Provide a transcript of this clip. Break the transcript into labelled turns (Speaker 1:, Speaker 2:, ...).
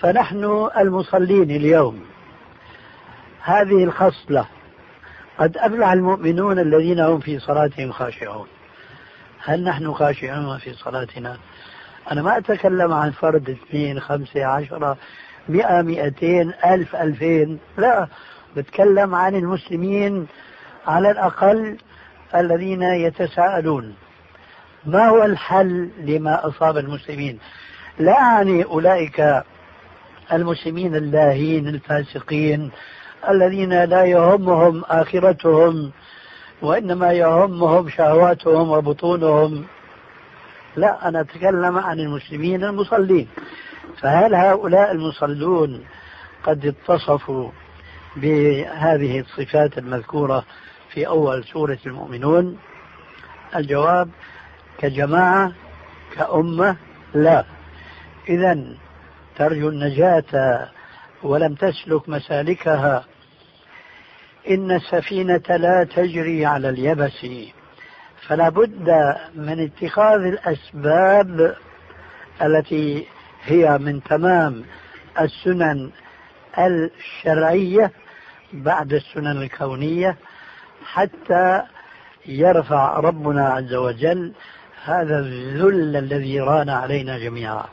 Speaker 1: فنحن المصلين اليوم. هذه الخصلة قد أفلح المؤمنون الذين هم في صلاتهم خاشعون. هل نحن خاشعون في صلاتنا؟ أنا ما أتكلم عن فرد اثنين خمسة عشرة مئة مئتين ألف ألفين. لا بتكلم عن المسلمين على الأقل الذين يتساءلون. ما هو الحل لما أصاب المسلمين؟ لا أعني أولئك المسلمين اللاهين الفاسقين الذين لا يهمهم آخرتهم وإنما يهمهم شهواتهم وبطونهم. لا أنا أتكلم عن المسلمين المصلين. فهل هؤلاء المصلون قد اتصفوا بهذه الصفات المذكورة في أول سورة المؤمنون؟ الجواب كجماعة كأمة لا. إذا ترجو النجاة ولم تسلك مسالكها. إن السفينة لا تجري على اليبس فلا بد من اتخاذ الأسباب التي هي من تمام السنن الشرعية بعد السنن الكونية حتى يرفع ربنا عز وجل هذا الذل الذي ران علينا جميعا.